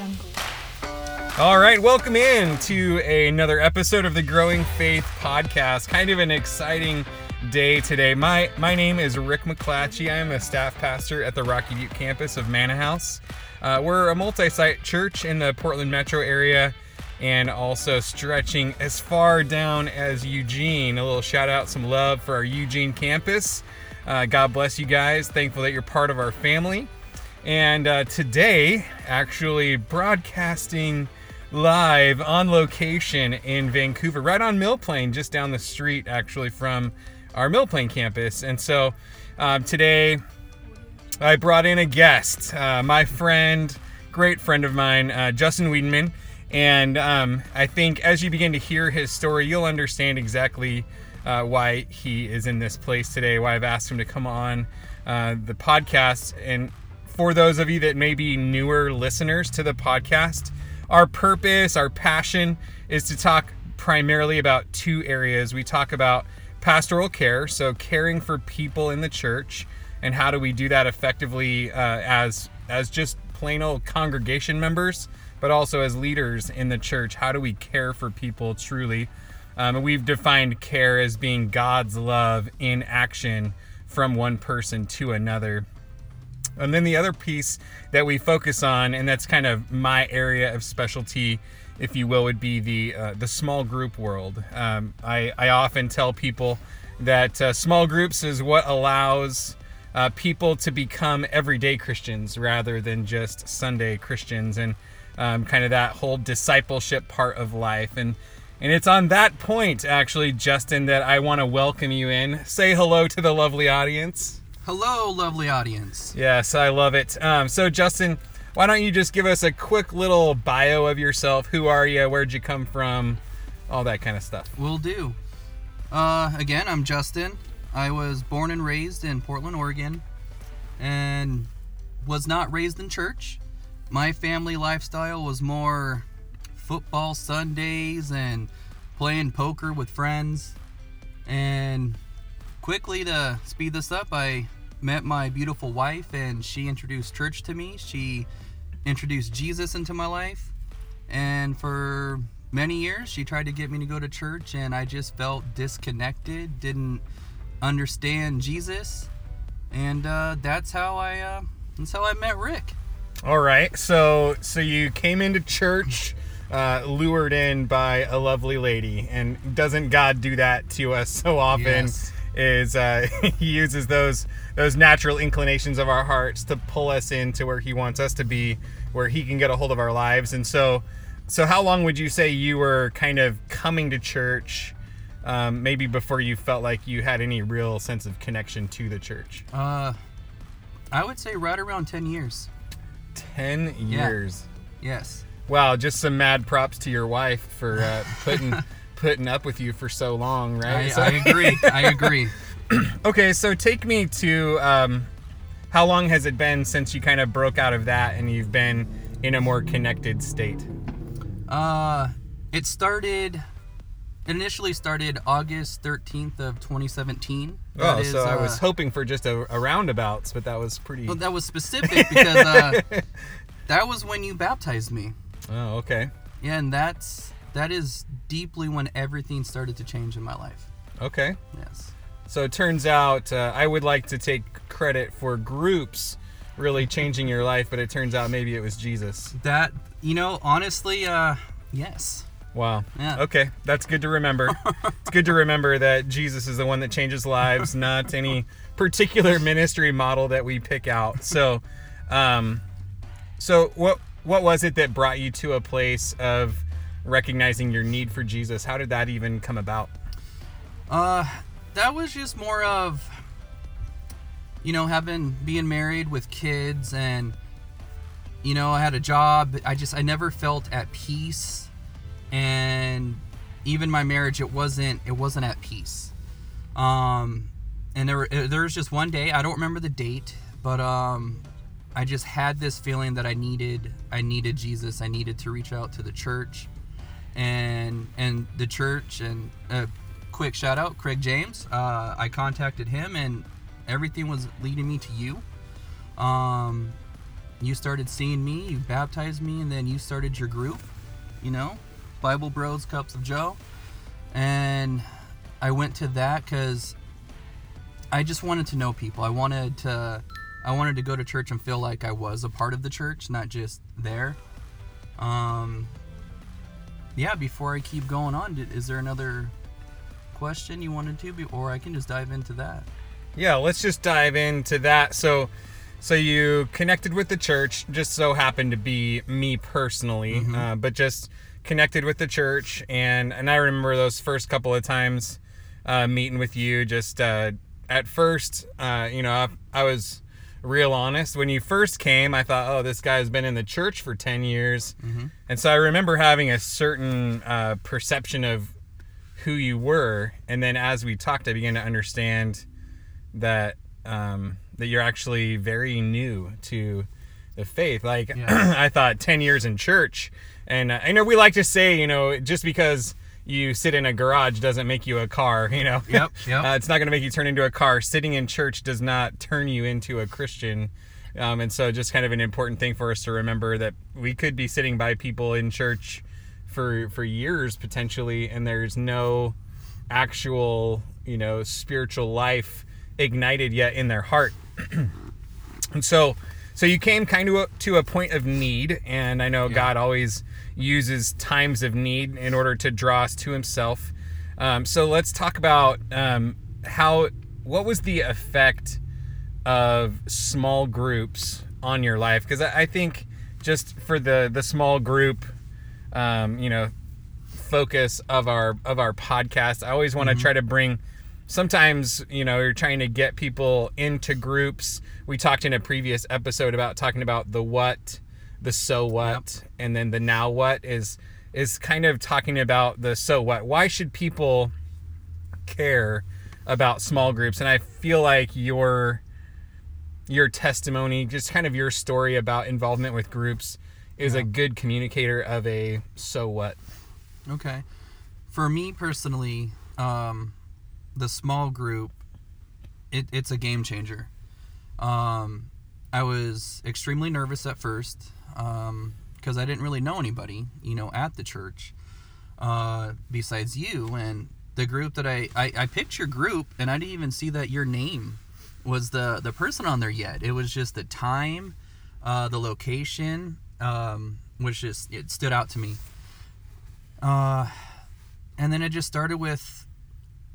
jungle. All right, welcome in to another episode of the Growing Faith podcast. Kind of an exciting day today. My my name is Rick McClatchy. I am a staff pastor at the Rocky Butte campus of Manna House. Uh, we're a multi-site church in the Portland metro area and also stretching as far down as Eugene. A little shout out, some love for our Eugene campus. Uh, God bless you guys. Thankful that you're part of our family. And uh, today, actually broadcasting live on location in Vancouver, right on Mill Plain, just down the street, actually, from our Mill Plain campus. And so um, today, I brought in a guest, uh, my friend, great friend of mine, uh, Justin Wiedenmann. And um, I think as you begin to hear his story, you'll understand exactly uh, why he is in this place today, why I've asked him to come on uh, the podcast. And for those of you that may be newer listeners to the podcast, our purpose, our passion is to talk primarily about two areas. We talk about pastoral care, so caring for people in the church, and how do we do that effectively uh, as as just plain old congregation members, but also as leaders in the church. How do we care for people truly? Um, and we've defined care as being God's love in action from one person to another. And then the other piece that we focus on, and that's kind of my area of specialty, if you will, would be the uh, the small group world. Um, I, I often tell people that uh, small groups is what allows uh, people to become everyday Christians rather than just Sunday Christians, and um, kind of that whole discipleship part of life. And and it's on that point, actually, Justin, that I want to welcome you in. Say hello to the lovely audience. Hello, lovely audience. Yes, I love it. Um, so, Justin, why don't you just give us a quick little bio of yourself? Who are you? Where'd you come from? All that kind of stuff. Will do. Uh, again, I'm Justin. I was born and raised in Portland, Oregon, and was not raised in church. My family lifestyle was more football Sundays and playing poker with friends. And quickly to speed this up, I met my beautiful wife and she introduced church to me. She introduced Jesus into my life. And for many years, she tried to get me to go to church, and I just felt disconnected, didn't understand Jesus. And uh, that's how I uh, that's how I met Rick. All right. So, so you came into church, uh, lured in by a lovely lady, and doesn't God do that to us so often? Yes. Is uh, He uses those those natural inclinations of our hearts to pull us into where He wants us to be, where He can get a hold of our lives. And so, so how long would you say you were kind of coming to church? Um, maybe before you felt like you had any real sense of connection to the church. Uh, I would say right around 10 years. Ten years. Yes. Wow, just some mad props to your wife for uh, putting putting up with you for so long, right? I, So- I agree. I agree. okay, so take me to um, how long has it been since you kind of broke out of that and you've been in a more connected state? Uh, it started. It initially started August 13th of 2017. That oh, is, so I was uh, hoping for just a, a roundabouts, but that was pretty. Well, that was specific because uh, that was when you baptized me. oh, okay, Yeah, and that's that is deeply when everything started to change in my life. okay. Yes. So it turns out uh, I would like to take credit for groups really changing your life, but it turns out maybe it was Jesus. That you know, honestly, uh, yes. Wow. Yeah. Okay, that's good to remember. it's good to remember that Jesus is the one that changes lives, not any particular ministry model that we pick out. So, um, so what what was it that brought you to a place of recognizing your need for Jesus? How did that even come about? Uh, that was just more of, you know, having being married with kids and, you know, I had a job. I just I never felt at peace, and even my marriage it wasn't it wasn't at peace. Um, and there were, there was just one day I don't remember the date, but um, I just had this feeling that I needed I needed Jesus. I needed to reach out to the church, and and the church and a quick shout out Craig James. Uh, I contacted him and everything was leading me to you. Um, you started seeing me, you baptized me, and then you started your group, you know, Bible Bros Cups of Joe. And I went to that because I just wanted to know people. I wanted to I wanted to go to church and feel like I was a part of the church, not just there. Um yeah, before I keep going on, did, is there another question you wanted to be or I can just dive into that. Yeah, let's just dive into that. So so you connected with the church, just so happened to be me personally, Mhm. uh, but just connected with the church, and and I remember those first couple of times uh, meeting with you. Just uh, at first, uh, you know, I, I was real honest when you first came. I thought, oh, this guy's been in the church for ten years, Mhm. and so I remember having a certain uh, perception of who you were, and then as we talked, I began to understand that um, that you're actually very new to the faith. Like Yeah. I thought, ten years in church, and uh, I know we like to say, you know, just because you sit in a garage doesn't make you a car. You know, Yep, yep. uh, it's not going to make you turn into a car. Sitting in church does not turn you into a Christian. Um, and so, just kind of an important thing for us to remember that we could be sitting by people in church for for years potentially, and there's no actual, you know, spiritual life ignited yet in their heart. and so, so you came kind of to a point of need, and I know Yeah. God always uses times of need in order to draw us to Himself. Um, so let's talk about um, how. What was the effect of small groups on your life? Because I, I think just for the the small group, um, you know, focus of our of our podcast, I always want to try to bring. Sometimes you know you're trying to get people into groups. We talked in a previous episode about talking about the what, the so what, and then the now what is is kind of talking about the so what. Why should people care about small groups? And I feel like your your testimony, just kind of your story about involvement with groups, is a good communicator of a so what. Okay. For me personally, um, the small group, it, it's a game changer. Um, I was extremely nervous at first because I didn't really know anybody, you know, at the church uh, besides you. And the group that I, I, I picked your group, and I didn't even see that your name was the, the person on there yet. It was just the time, uh, the location, um, which just, it stood out to me. Uh, and then it just started with,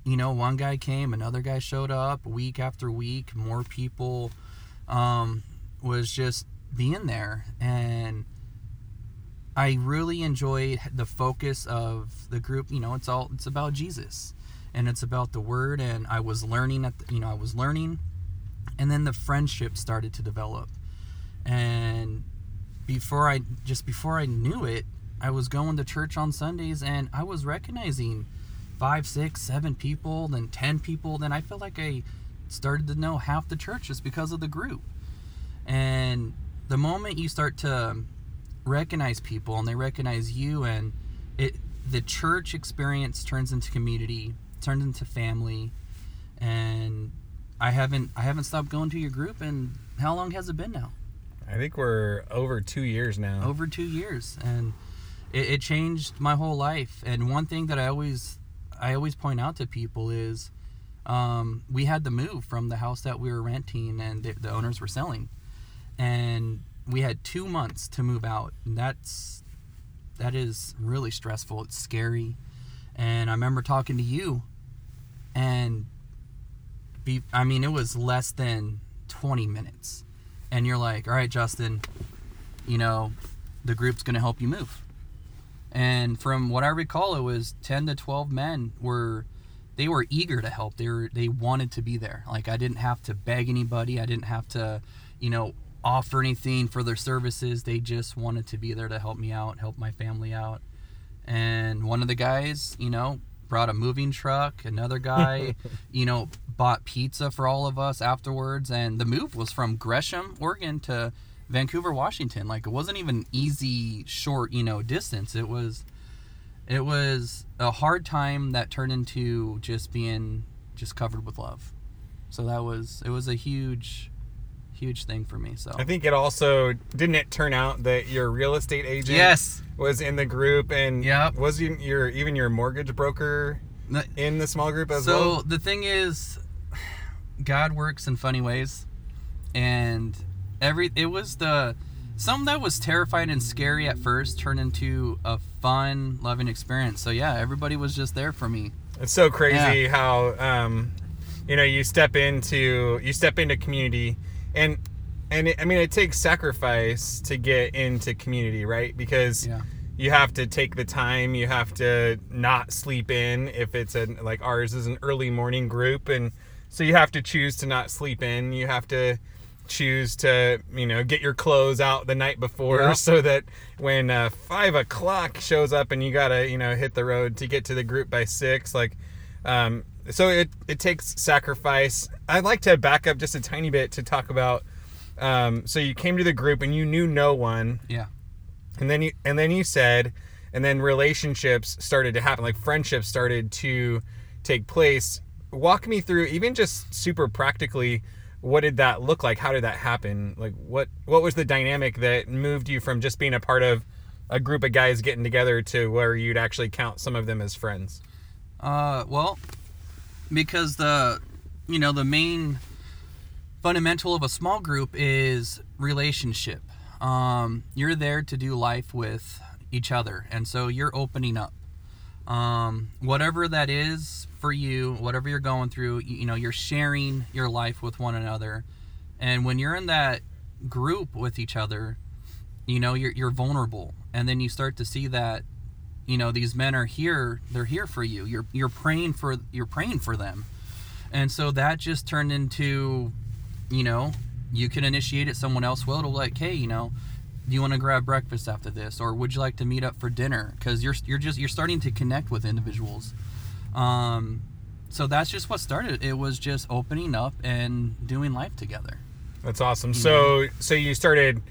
you know, one guy came, another guy showed up week after week, more people, um, was just being there. And I really enjoyed the focus of the group. You know, it's all, it's about Jesus and it's about the word. And I was learning at, the, you know, I was learning. And then the friendship started to develop. And before I, just before I knew it, I was going to church on Sundays and I was recognizing five, six, seven people, then 10 people. Then I felt like I started to know half the church just because of the group. And the moment you start to recognize people and they recognize you and it the church experience turns into community, turns into family. And I haven't I haven't stopped going to your group and how long has it been now? I think we're over two years now. over two years and it, it changed my whole life and one thing that i always i always point out to people is um, we had to move from the house that we were renting and the, the owners were selling. And we had two months to move out. And that's that is really stressful. It's scary. And i remember talking to you and be i mean it was less than 20 minutes. And you're like all right justin you know the group's to help you move and from what i recall it was 10 to 12 men were they were eager to help. They were they wanted to be there. Like i didn't have to beg anybody. I didn't have to you know offer anything for their services. They just wanted to be there to help me out help my family out. And one of the guys you know brought a moving truck. Another guy you know bought pizza for all of us afterwards. And the move was from gresham oregon to vancouver washington like it wasn't even easy short you know distance it was it was a hard time that turned into just being just covered with love so that was it was a huge huge thing for me. So I think it also didn't it turn out that your real estate agent yes, was in the group and Yep. was you, your even your mortgage broker in the small group as so well? the thing is, God works in funny ways, and every it was the something that was terrifying and scary at first turned into a fun, loving experience. So yeah, everybody was just there for me. It's so crazy how um, you know you step into you step into community and and it, I mean it takes sacrifice to get into community, right? Because Yeah. you have to take the time, you have to not sleep in if it's a like ours is an early morning group and so you have to choose to not sleep in. You have to choose to you know get your clothes out the night before Yeah. so that when uh, five o'clock shows up and you gotta you know hit the road to get to the group by six like um, so it, it takes sacrifice i'd like to back up just a tiny bit to talk about um, so you came to the group and you knew no one Yeah. and then you and then you said and then relationships started to happen like friendships started to take place walk me through even just super practically what did that look like how did that happen like what what was the dynamic that moved you from just being a part of a group of guys getting together to where you'd actually count some of them as friends Uh, well, because the, you know, the main fundamental of a small group is relationship. Um, you're there to do life with each other, and so you're opening up. Um, whatever that is for you, whatever you're going through, you, you know, you're sharing your life with one another, and when you're in that group with each other, you know, you're you're vulnerable, and then you start to see that you know these men are here they're here for you. You're you're praying for you're praying for them. And so that just turned into you know you can initiate it someone else will to like hey you know do you want to grab breakfast after this? Or would you like to meet up for dinner? Because you're you're just you're starting to connect with individuals. Um so that's just what started. It was just opening up and doing life together. That's awesome. So so you started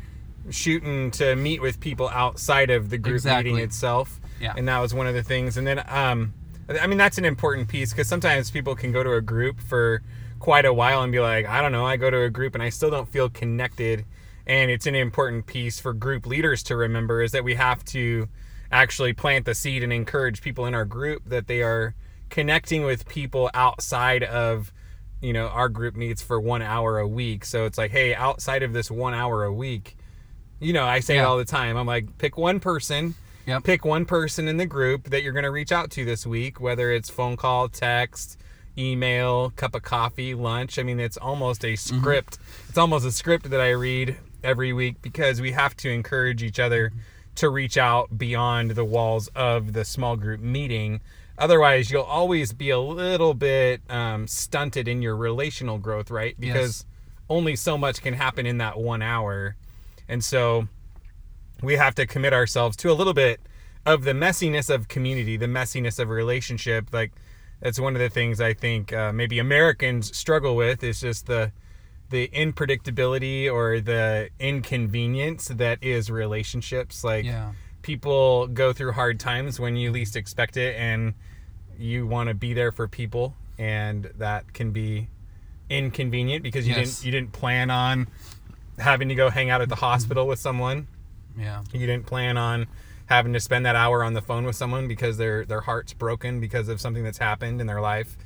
shooting to meet with people outside of the group Exactly. meeting itself. Yeah. and that was one of the things. And then um i mean that's an important piece because sometimes people can go to a group for quite a while and be like i don't know i go to a group and i still don't feel connected and it's an important piece for group leaders to remember is that we have to actually plant the seed and encourage people in our group that they are connecting with people outside of you know our group meets for one hour a week. So it's like hey outside of this one hour a week you know i say it all the time. I'm like pick one person. Yep. pick one person in the group that you're going to reach out to this week whether it's phone call text email cup of coffee lunch. I mean it's almost a mm-hmm. script. It's almost a script that i read every week because we have to encourage each other to reach out beyond the walls of the small group meeting. Otherwise you'll always be a little bit um, stunted in your relational growth right? Because only so much can happen in that one hour. And so we have to commit ourselves to a little bit of the messiness of community, the messiness of relationship. Like that's one of the things I think uh, maybe Americans struggle with is just the the unpredictability or the inconvenience that is relationships. Like Yeah. people go through hard times when you least expect it, and you want to be there for people, and that can be inconvenient because you Yes. didn't you didn't plan on having to go hang out at the hospital with someone yeah you didn't plan on having to spend that hour on the phone with someone because their their heart's broken because of something that's happened in their life.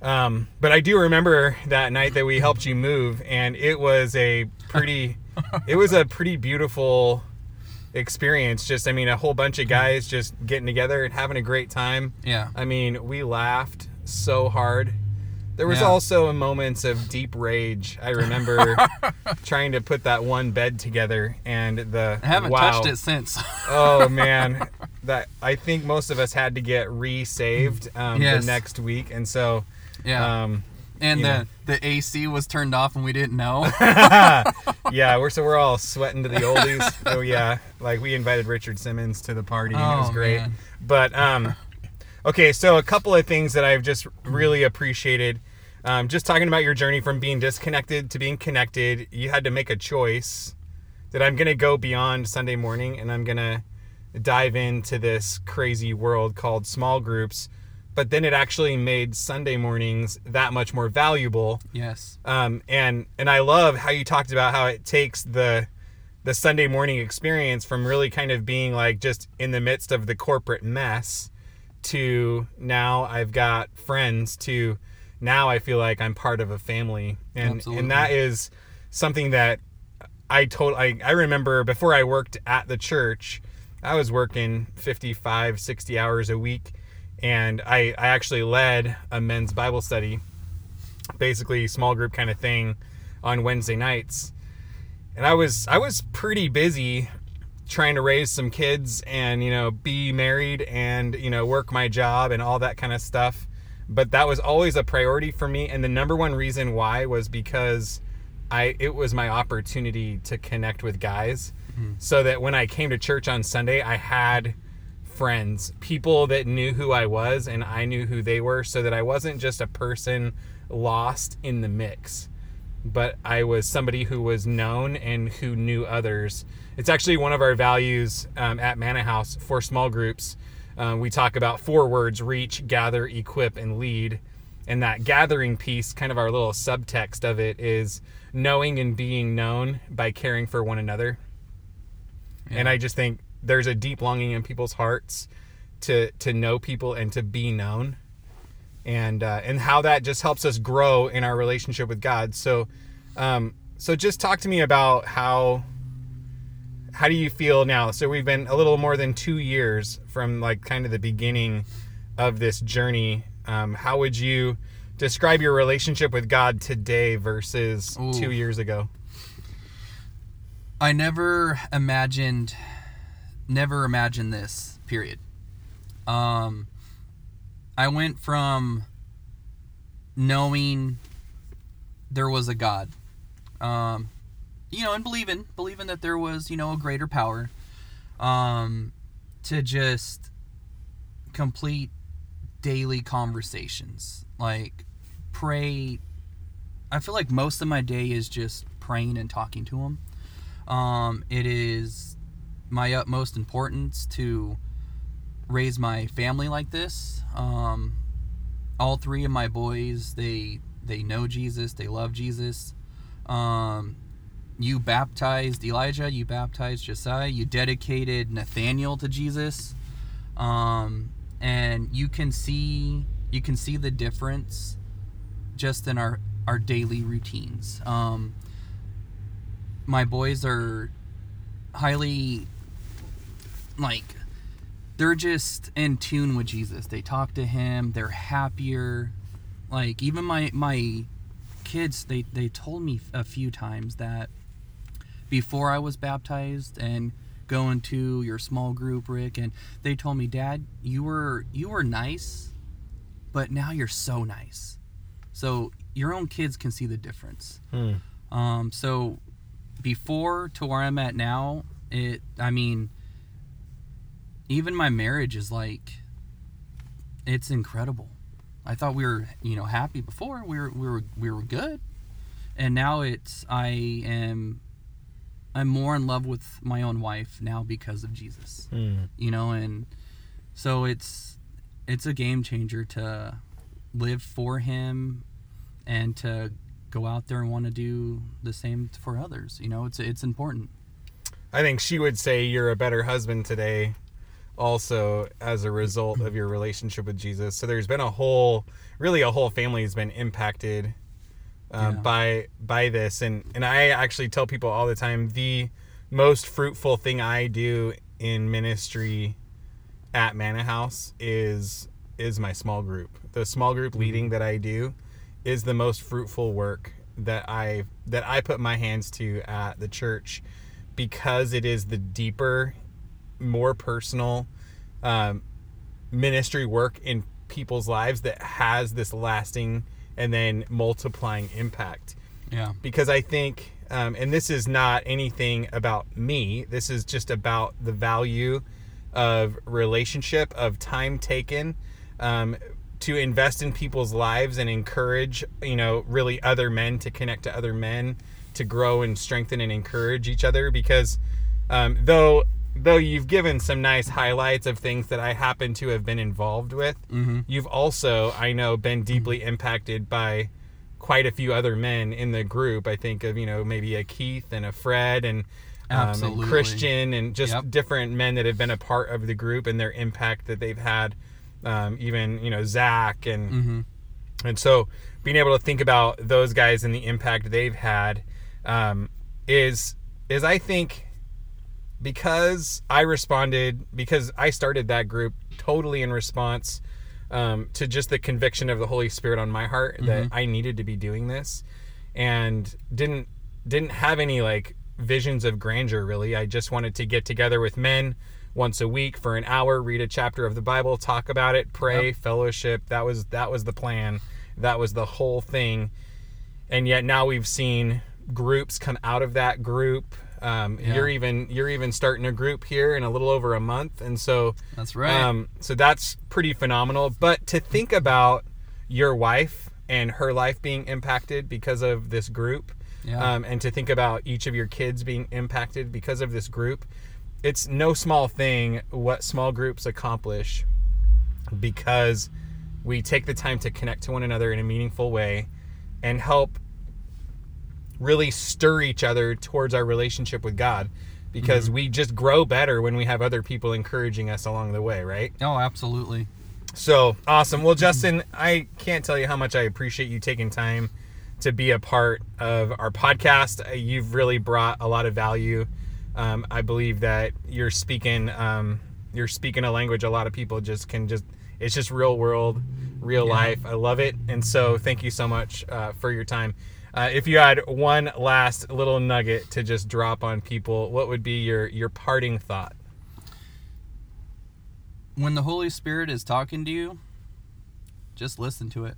Um, but I do remember that night that we helped you move, and it was a pretty, it was a pretty beautiful experience. Just, I mean, a whole bunch of guys just getting together and having a great time. yeah I mean, we laughed so hard. There was Yeah. also moments of deep rage. I remember trying to put that one bed together, and the i haven't wow. touched it since oh man, that I think most of us had to get re-saved um, Yes. the next week, and so yeah um, and the know. the AC was turned off and we didn't know. yeah, we're so we're all sweating to the oldies. oh yeah, like we invited Richard Simmons to the party, and it was Oh, great. man. But um, okay, so a couple of things that I've just really appreciated. Um, just talking about your journey from being disconnected to being connected, you had to make a choice that I'm gonna go beyond Sunday morning and I'm gonna dive into this crazy world called small groups. But then it actually made Sunday mornings that much more valuable. Yes. Um, and and I love how you talked about how it takes the the Sunday morning experience from really kind of being like just in the midst of the corporate mess to now I've got friends to now I feel like I'm part of a family and Absolutely. and that is something that I told I, I remember before I worked at the church I was working 55 60 hours a week and I, I actually led a men's Bible study basically small group kind of thing on Wednesday nights. And I was I was pretty busy trying to raise some kids and you know be married and you know work my job and all that kind of stuff. But that was always a priority for me. And the number one reason why was because I it was my opportunity to connect with guys. Mm-hmm. So that when I came to church on Sunday I had friends people that knew who I was and I knew who they were so that I wasn't just a person lost in the mix but I was somebody who was known and who knew others. It's actually one of our values um, at Manna House for small groups. Um, we talk about four words reach, gather, equip, and lead. And that gathering piece, kind of our little subtext of it, is knowing and being known by caring for one another. And I just think there's a deep longing in people's hearts to to know people and to be known and uh, and how that just helps us grow in our relationship with God. So, um, so just talk to me about how how do you feel now? So we've been a little more than two years from like kind of the beginning of this journey. Um, how would you describe your relationship with God today versus Ooh. two years ago? I never imagined, never imagined this. Period. Um, I went from knowing there was a God, um, you know, and believing, believing that there was, you know, a greater power, um, to just complete daily conversations. Like, pray. I feel like most of my day is just praying and talking to Him. Um, it is my utmost importance to raise my family like this. Um, all three of my boys, they they know Jesus, they love Jesus. Um, you baptized Elijah, you baptized Josiah, you dedicated Nathaniel to Jesus. Um, and you can see you can see the difference just in our our daily routines. Um, my boys are highly like they're just in tune with Jesus. They talk to him, they're happier. Like even my my kids they they told me a few times that before I was baptized and going to your small group Rick and they told me dad you were you were nice but now you're so nice. So your own kids can see the difference. Hmm. Um, so before to where I'm at now, it I mean even my marriage is like it's incredible. I thought we were, you know, happy before. We were we were we were good. And now it's I am I'm more in love with my own wife now because of Jesus. Hmm. You know, and so it's it's a game changer to live for him and to go out there and want to do the same for others. You know, it's it's important. I think she would say you're a better husband today, also as a result of your relationship with Jesus. So there's been a whole, really a whole family has been impacted uh, Yeah. by by this, and and I actually tell people all the time the most fruitful thing I do in ministry at Manna House is is my small group. The small group leading that I do is the most fruitful work that I that I put my hands to at the church because it is the deeper, more personal um, ministry work in people's lives that has this lasting and then multiplying impact Yeah. because I think, um, and this is not anything about me. This is just about the value of relationship, of time taken, um, to invest in people's lives and encourage, you know, really other men to connect to other men, to grow and strengthen and encourage each other. Because um, though though you've given some nice highlights of things that I happen to have been involved with, Mm-hmm. you've also, I know, been deeply impacted by quite a few other men in the group. I think of, you know, maybe a Keith and a Fred and, um, and Christian and just Yep. different men that have been a part of the group and their impact that they've had. Um, even, you know, Zach and, Mm-hmm. and so being able to think about those guys and the impact they've had um, is is I think because I responded because I started that group totally in response um, to just the conviction of the Holy Spirit on my heart that I needed to be doing this and didn't didn't have any like visions of grandeur really. I just wanted to get together with men once a week for an hour, read a chapter of the Bible, talk about it, pray, fellowship. That was that was the plan. That was the whole thing. And yet now we've seen groups come out of that group. Um, Yeah. You're even you're even starting a group here in a little over a month, and so That's right. um, so that's pretty phenomenal. But to think about your wife and her life being impacted because of this group, Yeah. um, and to think about each of your kids being impacted because of this group, it's no small thing what small groups accomplish because we take the time to connect to one another in a meaningful way and help really stir each other towards our relationship with God because we just grow better when we have other people encouraging us along the way, right? oh, absolutely. So awesome. Well, Justin, I can't tell you how much I appreciate you taking time to be a part of our podcast. Uh, You've really brought a lot of value. Um, I believe that you're speaking um, you're speaking a language a lot of people just can just it's just real world, real Yeah. life. I love it, and so thank you so much uh, for your time. Uh, if you had one last little nugget to just drop on people, what would be your your parting thought? When the Holy Spirit is talking to you, just listen to it.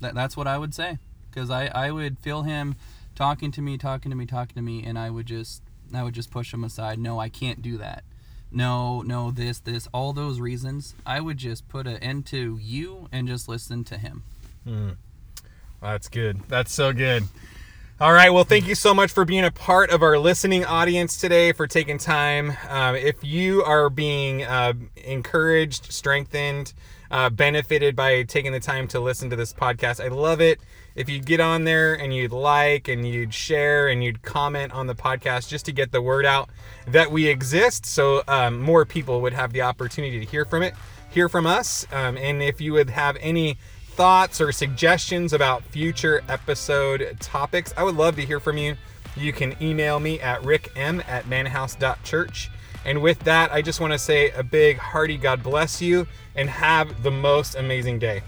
That, that's what I would say. Because I, I would feel him talking to me, talking to me, talking to me, and I would just I would just push him aside. No, I can't do that. No, no, this, this, all those reasons. I would just put an end to you and just listen to him. That's good. That's so good. All right. Well, thank you so much for being a part of our listening audience today, for taking time. Um, if you are being uh, encouraged, strengthened, uh, benefited by taking the time to listen to this podcast, I love it. If you'd get on there and you'd like and you'd share and you'd comment on the podcast just to get the word out that we exist so um, more people would have the opportunity to hear from it, hear from us. Um, and if you would have any thoughts or suggestions about future episode topics, I would love to hear from you. You can email me at rickem at mannahouse.church. And with that, I just want to say a big hearty God bless you and have the most amazing day.